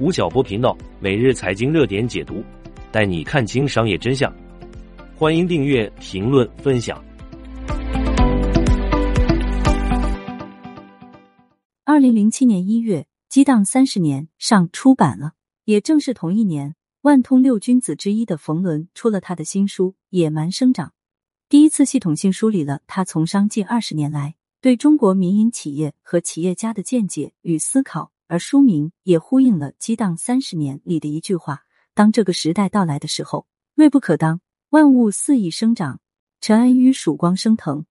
吴晓波频道每日财经热点解读，带你看清商业真相。欢迎订阅、评论、分享。二零零七年一月，《激荡三十年》上出版了，也正是同一年，万通六君子之一的冯仑出了他的新书《野蛮生长》，第一次系统性梳理了他从商近二十年来对中国民营企业和企业家的见解与思考。而书名也呼应了《激荡三十年》里的一句话：“当这个时代到来的时候，锐不可当，万物肆意生长，尘埃于曙光升腾。”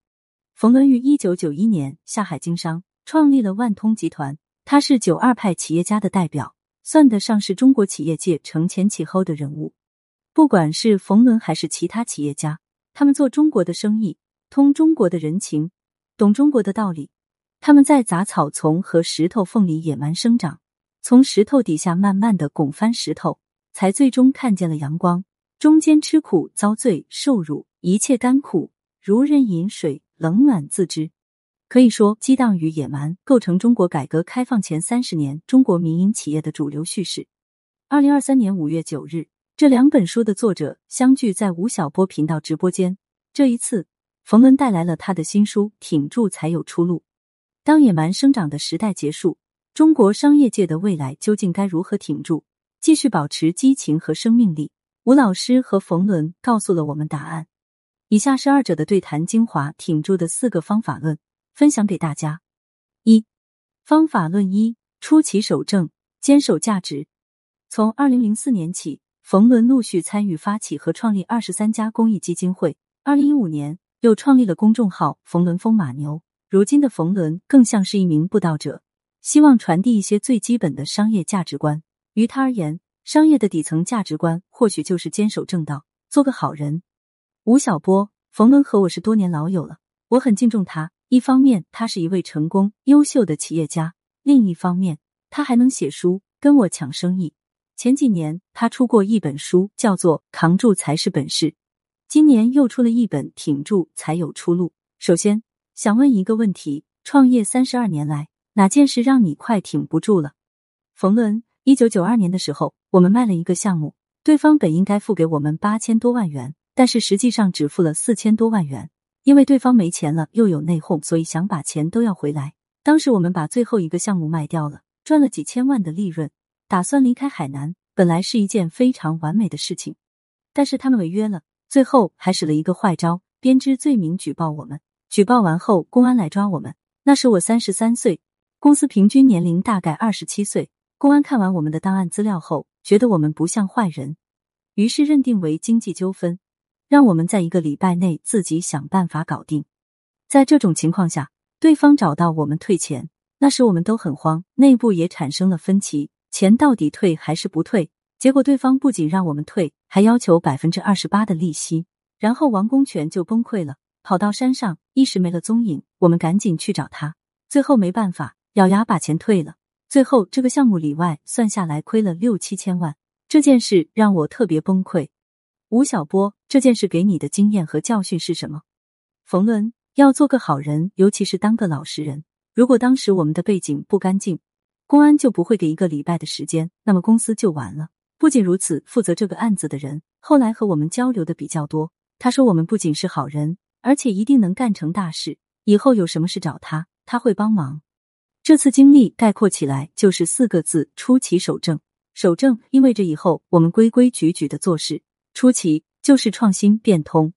冯仑于一九九一年下海经商，创立了万通集团。他是九二派企业家的代表，算得上是中国企业界承前启后的人物。不管是冯仑还是其他企业家，他们做中国的生意，通中国的人情，懂中国的道理。他们在杂草丛和石头缝里野蛮生长，从石头底下慢慢的拱翻石头，才最终看见了阳光。中间吃苦遭罪受辱，一切甘苦如人饮水，冷暖自知。可以说，激荡与野蛮构成中国改革开放前三十年中国民营企业的主流叙事。二零二三年五月九日，这两本书的作者相聚在吴晓波频道直播间。这一次，冯仑带来了他的新书《挺住才有出路》。当野蛮生长的时代结束，中国商业界的未来究竟该如何挺住，继续保持激情和生命力？吴老师和冯仑告诉了我们答案。以下是二者的对谈精华，挺住的四个方法论分享给大家。一、方法论一：出奇守正，坚守价值。从二零零四年起，冯仑陆续参与发起和创立二十三家公益基金会。二零一五年，又创立了公众号“冯仑风马牛”。如今的冯仑更像是一名布道者，希望传递一些最基本的商业价值观。于他而言，商业的底层价值观或许就是坚守正道，做个好人。吴晓波，冯仑和我是多年老友了，我很敬重他。一方面，他是一位成功优秀的企业家；另一方面，他还能写书，跟我抢生意。前几年他出过一本书，叫做《扛住才是本事》，今年又出了一本《挺住才有出路》。首先。想问一个问题：创业三十二年来，哪件事让你快挺不住了？冯仑，一九九二年的时候，我们卖了一个项目，对方本应该付给我们八千多万元，但是实际上只付了四千多万元，因为对方没钱了，又有内讧，所以想把钱都要回来。当时我们把最后一个项目卖掉了，赚了几千万的利润，打算离开海南，本来是一件非常完美的事情，但是他们违约了，最后还使了一个坏招，编织罪名举报我们。举报完后，公安来抓我们。那时我三十三岁，公司平均年龄大概二十七岁。公安看完我们的档案资料后，觉得我们不像坏人，于是认定为经济纠纷，让我们在一个礼拜内自己想办法搞定。在这种情况下，对方找到我们退钱，那时我们都很慌，内部也产生了分歧，钱到底退还是不退？结果对方不仅让我们退，还要求百分之二十八的利息，然后王功权就崩溃了。跑到山上，一时没了踪影。我们赶紧去找他，最后没办法，咬牙把钱退了。最后这个项目里外算下来亏了六七千万，这件事让我特别崩溃。吴晓波，这件事给你的经验和教训是什么？冯仑，要做个好人，尤其是当个老实人。如果当时我们的背景不干净，公安就不会给一个礼拜的时间，那么公司就完了。不仅如此，负责这个案子的人后来和我们交流的比较多，他说我们不仅是好人。而且一定能干成大事，以后有什么事找他，他会帮忙。这次经历概括起来就是四个字：出奇守正。守正意味着以后我们规规矩矩的做事；出奇就是创新变通。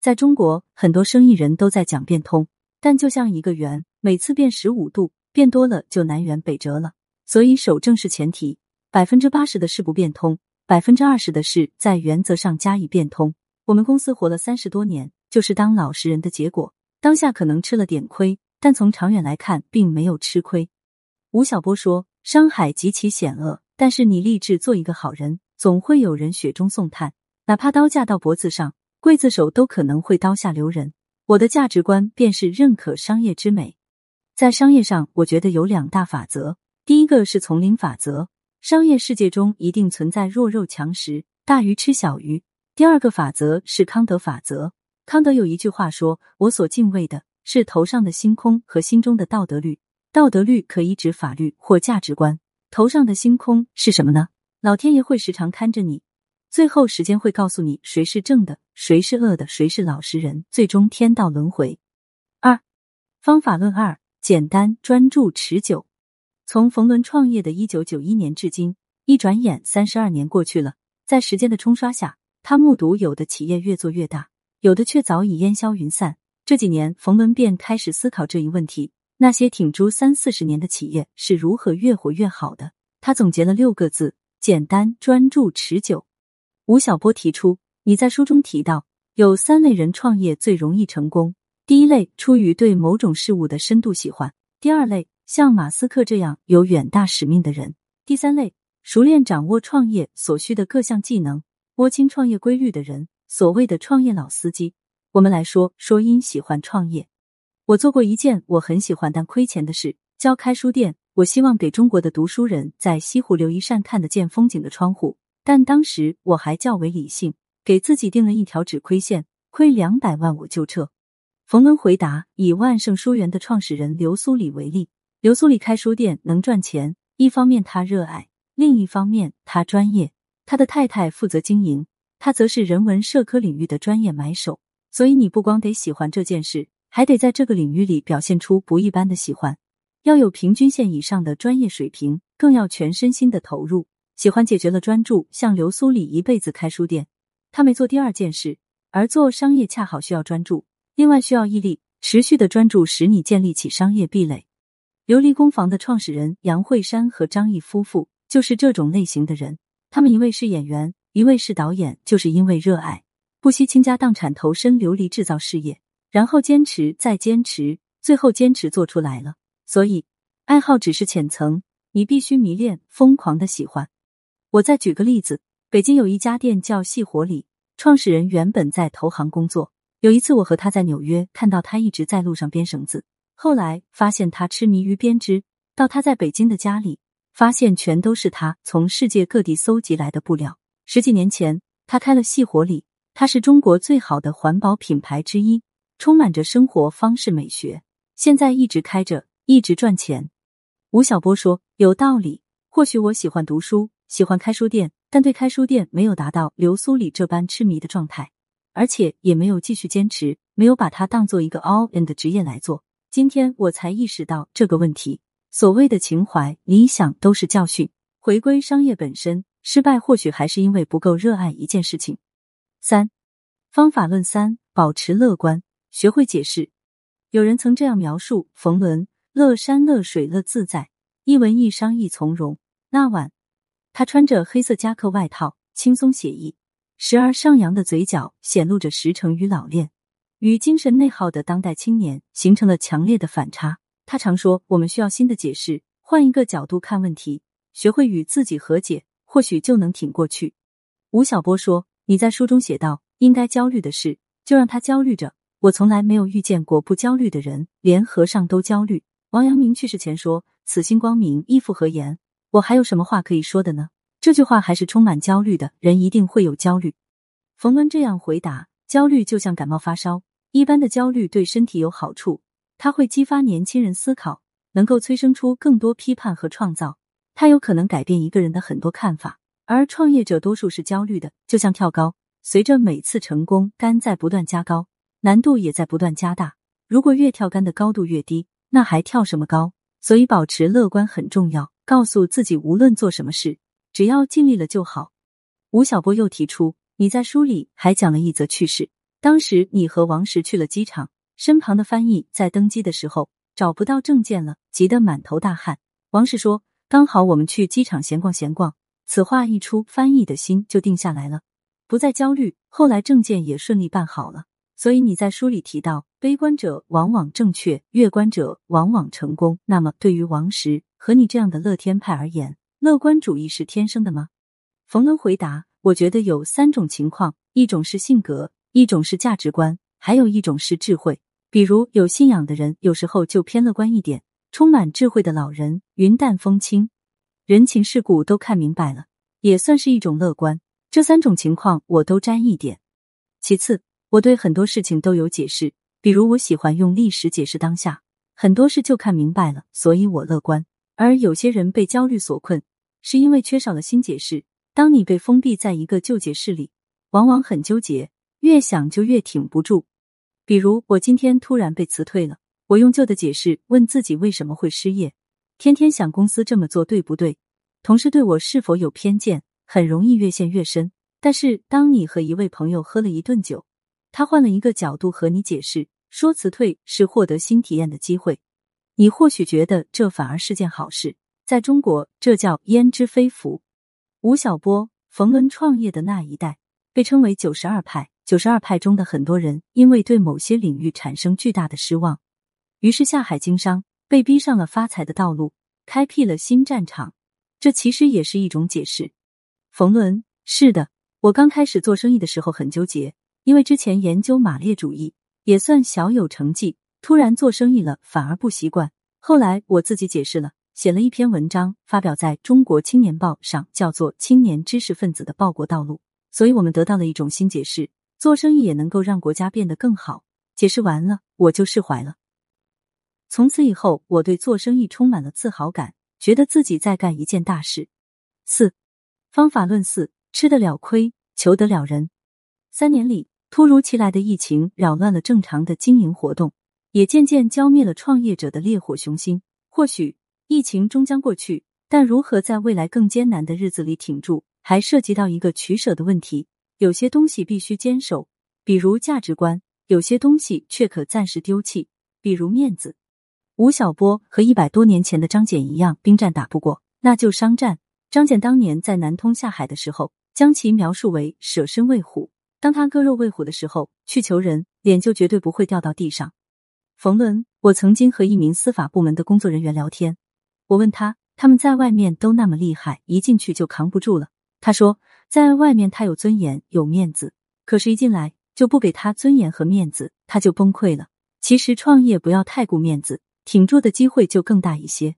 在中国，很多生意人都在讲变通，但就像一个圆，每次变十五度，变多了就南辕北辙了。所以守正是前提，百分之八十的事不变通，百分之二十的事在原则上加以变通。我们公司活了三十多年。就是当老实人的结果，当下可能吃了点亏，但从长远来看，并没有吃亏。吴晓波说：“商海极其险恶，但是你立志做一个好人，总会有人雪中送炭，哪怕刀架到脖子上，刽子手都可能会刀下留人。”我的价值观便是认可商业之美。在商业上，我觉得有两大法则：第一个是丛林法则，商业世界中一定存在弱肉强食、大鱼吃小鱼；第二个法则是康德法则。康德有一句话说：“我所敬畏的是头上的星空和心中的道德律。道德律可以指法律或价值观，头上的星空是什么呢？老天爷会时常看着你，最后时间会告诉你谁是正的，谁是恶的，谁是老实人，最终天道轮回。二方法论二：简单、专注、持久。从冯仑创业的一九九一年至今，一转眼三十二年过去了，在时间的冲刷下，他目睹有的企业越做越大，有的却早已烟消云散。这几年，冯仑便开始思考这一问题。那些挺住三四十年的企业是如何越活越好的？他总结了六个字：简单、专注、持久。吴晓波提出，你在书中提到有三类人创业最容易成功：第一类出于对某种事物的深度喜欢；第二类像马斯克这样有远大使命的人；第三类熟练掌握创业所需的各项技能、摸清创业规律的人。所谓的创业老司机，我们来说说因喜欢创业。我做过一件我很喜欢但亏钱的事，教开书店。我希望给中国的读书人在西湖留一扇看得见风景的窗户，但当时我还较为理性，给自己定了一条止亏线，亏两百万我就撤。冯仑回答：以万盛书园的创始人刘苏里为例，刘苏里开书店能赚钱，一方面他热爱，另一方面他专业，他的太太负责经营，他则是人文社科领域的专业买手。所以你不光得喜欢这件事。还得在这个领域里表现出不一般的喜欢，要有平均线以上的专业水平，更要全身心的投入。喜欢解决了专注，像刘苏里一辈子开书店，他没做第二件事，而做商业恰好需要专注，另外需要毅力，持续的专注使你建立起商业壁垒。琉璃工坊的创始人杨慧珊和张毅夫妇就是这种类型的人，他们一位是演员，一位是导演，就是因为热爱，不惜倾家荡产投身琉璃制造事业。然后坚持，再坚持，最后坚持做出来了。所以，爱好只是浅层，你必须迷恋、疯狂的喜欢。我再举个例子，北京有一家店叫细活里，创始人原本在投行工作。有一次，我和他在纽约看到他一直在路上编绳子，后来发现他痴迷于编织。到他在北京的家里，发现全都是他从世界各地搜集来的布料。十几年前，他开了细活里，它是中国最好的环保品牌之一。充满着生活方式美学，现在一直开着，一直赚钱。吴晓波说：“有道理。或许我喜欢读书，喜欢开书店，但对开书店没有达到流苏里这般痴迷的状态，而且也没有继续坚持，没有把它当做一个 all in 的职业来做。今天我才意识到这个问题。所谓的情怀、理想都是教训。回归商业本身，失败或许还是因为不够热爱一件事情。”三方法论三：保持乐观。学会解释。有人曾这样描述冯仑：乐山乐水乐自在，一文一商一从容。那晚，他穿着黑色夹克外套，轻松写意，时而上扬的嘴角显露着实诚与老练，与精神内耗的当代青年形成了强烈的反差。他常说：“我们需要新的解释，换一个角度看问题，学会与自己和解，或许就能挺过去。”吴晓波说：“你在书中写道，应该焦虑的事，就让他焦虑着。”我从来没有遇见过不焦虑的人，连和尚都焦虑。王阳明去世前说：“此心光明，亦复何言？”我还有什么话可以说的呢？这句话还是充满焦虑的。人一定会有焦虑。冯仑这样回答：焦虑就像感冒发烧，一般的焦虑对身体有好处，它会激发年轻人思考，能够催生出更多批判和创造，它有可能改变一个人的很多看法。而创业者多数是焦虑的，就像跳高，随着每次成功，杆在不断加高。难度也在不断加大。如果越跳杆的高度越低，那还跳什么高？所以保持乐观很重要。告诉自己，无论做什么事，只要尽力了就好。吴晓波又提出，你在书里还讲了一则趣事。当时你和王石去了机场，身旁的翻译在登机的时候找不到证件了，急得满头大汗。王石说：“刚好我们去机场闲逛闲逛。”此话一出，翻译的心就定下来了，不再焦虑。后来证件也顺利办好了。所以你在书里提到，悲观者往往正确，乐观者往往成功。那么，对于王石和你这样的乐天派而言，乐观主义是天生的吗？冯仑回答：我觉得有三种情况，一种是性格，一种是价值观，还有一种是智慧。比如有信仰的人，有时候就偏乐观一点；充满智慧的老人，云淡风轻，人情世故都看明白了，也算是一种乐观。这三种情况我都沾一点。其次。我对很多事情都有解释，比如我喜欢用历史解释当下，很多事就看明白了，所以我乐观。而有些人被焦虑所困，是因为缺少了新解释。当你被封闭在一个旧解释里，往往很纠结，越想就越挺不住。比如，我今天突然被辞退了，我用旧的解释问自己为什么会失业，天天想公司这么做对不对，同事对我是否有偏见，很容易越陷越深。但是，当你和一位朋友喝了一顿酒，他换了一个角度和你解释，说辞退是获得新体验的机会，你或许觉得这反而是件好事。在中国，这叫焉知非福。吴晓波、冯仑创业的那一代被称为“九十二派”。九十二派中的很多人因为对某些领域产生巨大的失望，于是下海经商，被逼上了发财的道路，开辟了新战场。这其实也是一种解释。冯仑是的，我刚开始做生意的时候很纠结，因为之前研究马列主义也算小有成绩，突然做生意了反而不习惯。后来我自己解释了。写了一篇文章，发表在中国青年报上，叫做《青年知识分子的报国道路》。所以，我们得到了一种新解释：做生意也能够让国家变得更好。解释完了，我就释怀了。从此以后，我对做生意充满了自豪感，觉得自己在干一件大事。四方法论四：吃得了亏，求得了人。三年里，突如其来的疫情扰乱了正常的经营活动，也渐渐浇灭了创业者的烈火雄心。或许。疫情终将过去，但如何在未来更艰难的日子里挺住，还涉及到一个取舍的问题。有些东西必须坚守，比如价值观；有些东西却可暂时丢弃，比如面子。吴晓波和一百多年前的张謇一样，兵战打不过，那就商战。张謇当年在南通下海的时候，将其描述为舍身喂虎。当他割肉喂虎的时候，去求人，脸就绝对不会掉到地上。冯仑，我曾经和一名司法部门的工作人员聊天。我问他，他们在外面都那么厉害，一进去就扛不住了。他说，在外面他有尊严有面子，可是，一进来就不给他尊严和面子，他就崩溃了。其实创业不要太顾面子，挺住的机会就更大一些。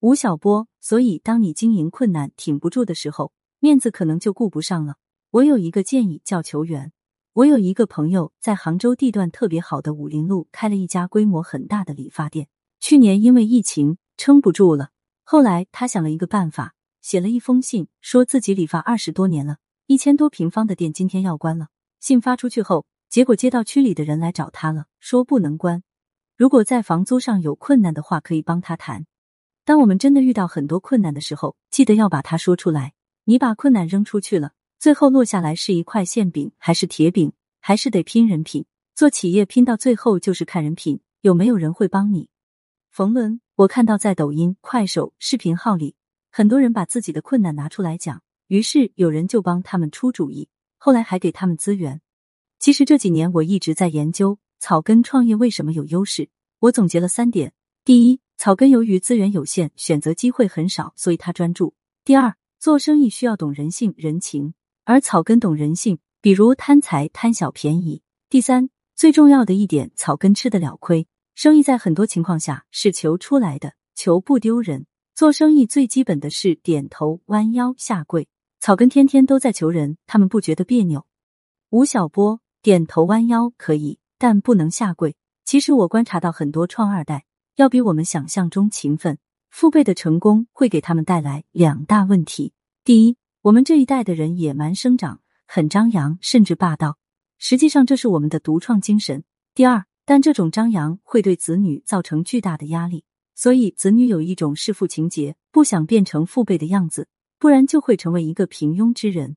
吴晓波，所以当你经营困难挺不住的时候，面子可能就顾不上了。我有一个建议叫求援。我有一个朋友在杭州地段特别好的武林路开了一家规模很大的理发店，去年因为疫情。撑不住了，后来他想了一个办法，写了一封信，说自己理发二十多年了，一千多平方的店今天要关了。信发出去后，结果接到区里的人来找他了，说不能关，如果在房租上有困难的话，可以帮他谈。当我们真的遇到很多困难的时候，记得要把它说出来。你把困难扔出去了，最后落下来是一块馅饼还是铁饼，还是得拼人品。做企业拼到最后就是看人品，有没有人会帮你。冯仑。我看到在抖音、快手视频号里，很多人把自己的困难拿出来讲，于是有人就帮他们出主意，后来还给他们资源。其实这几年我一直在研究草根创业为什么有优势。我总结了三点：第一，草根由于资源有限，选择机会很少，所以他专注；第二，做生意需要懂人性、人情，而草根懂人性，比如贪财、贪小便宜；第三，最重要的一点，草根吃得了亏。生意在很多情况下是求出来的，求不丢人。做生意最基本的是点头、弯腰、下跪。草根天天都在求人，他们不觉得别扭。吴晓波点头弯腰可以，但不能下跪。其实我观察到很多创二代要比我们想象中勤奋，父辈的成功会给他们带来两大问题：第一，我们这一代的人野蛮生长，很张扬，甚至霸道。实际上这是我们的独创精神。第二。但这种张扬会对子女造成巨大的压力，所以子女有一种弑父情节，不想变成父辈的样子，不然就会成为一个平庸之人。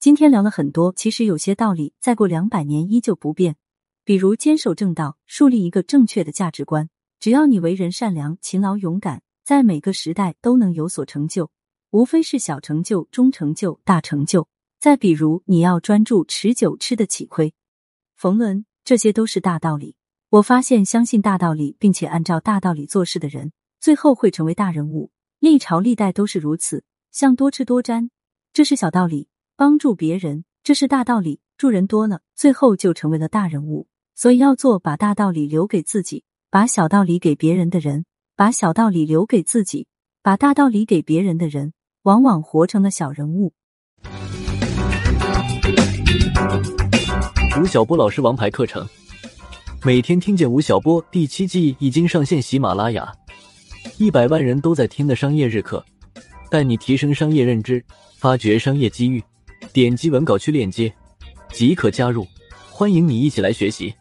今天聊了很多，其实有些道理再过两百年依旧不变，比如坚守正道，树立一个正确的价值观。只要你为人善良、勤劳、勇敢，在每个时代都能有所成就，无非是小成就、中成就、大成就。再比如，你要专注、持久、吃得起亏。冯仑，这些都是大道理。我发现，相信大道理并且按照大道理做事的人，最后会成为大人物。历朝历代都是如此。像多吃多沾，这是小道理；帮助别人，这是大道理。助人多了，最后就成为了大人物。所以要做把大道理留给自己，把小道理给别人的人；把小道理留给自己，把大道理给别人的人，往往活成了小人物。吴晓波老师王牌课程。每天听见吴晓波第七季已经上线喜马拉雅，一百万人都在听的商业日课，带你提升商业认知，发掘商业机遇。点击文稿区链接即可加入，欢迎你一起来学习。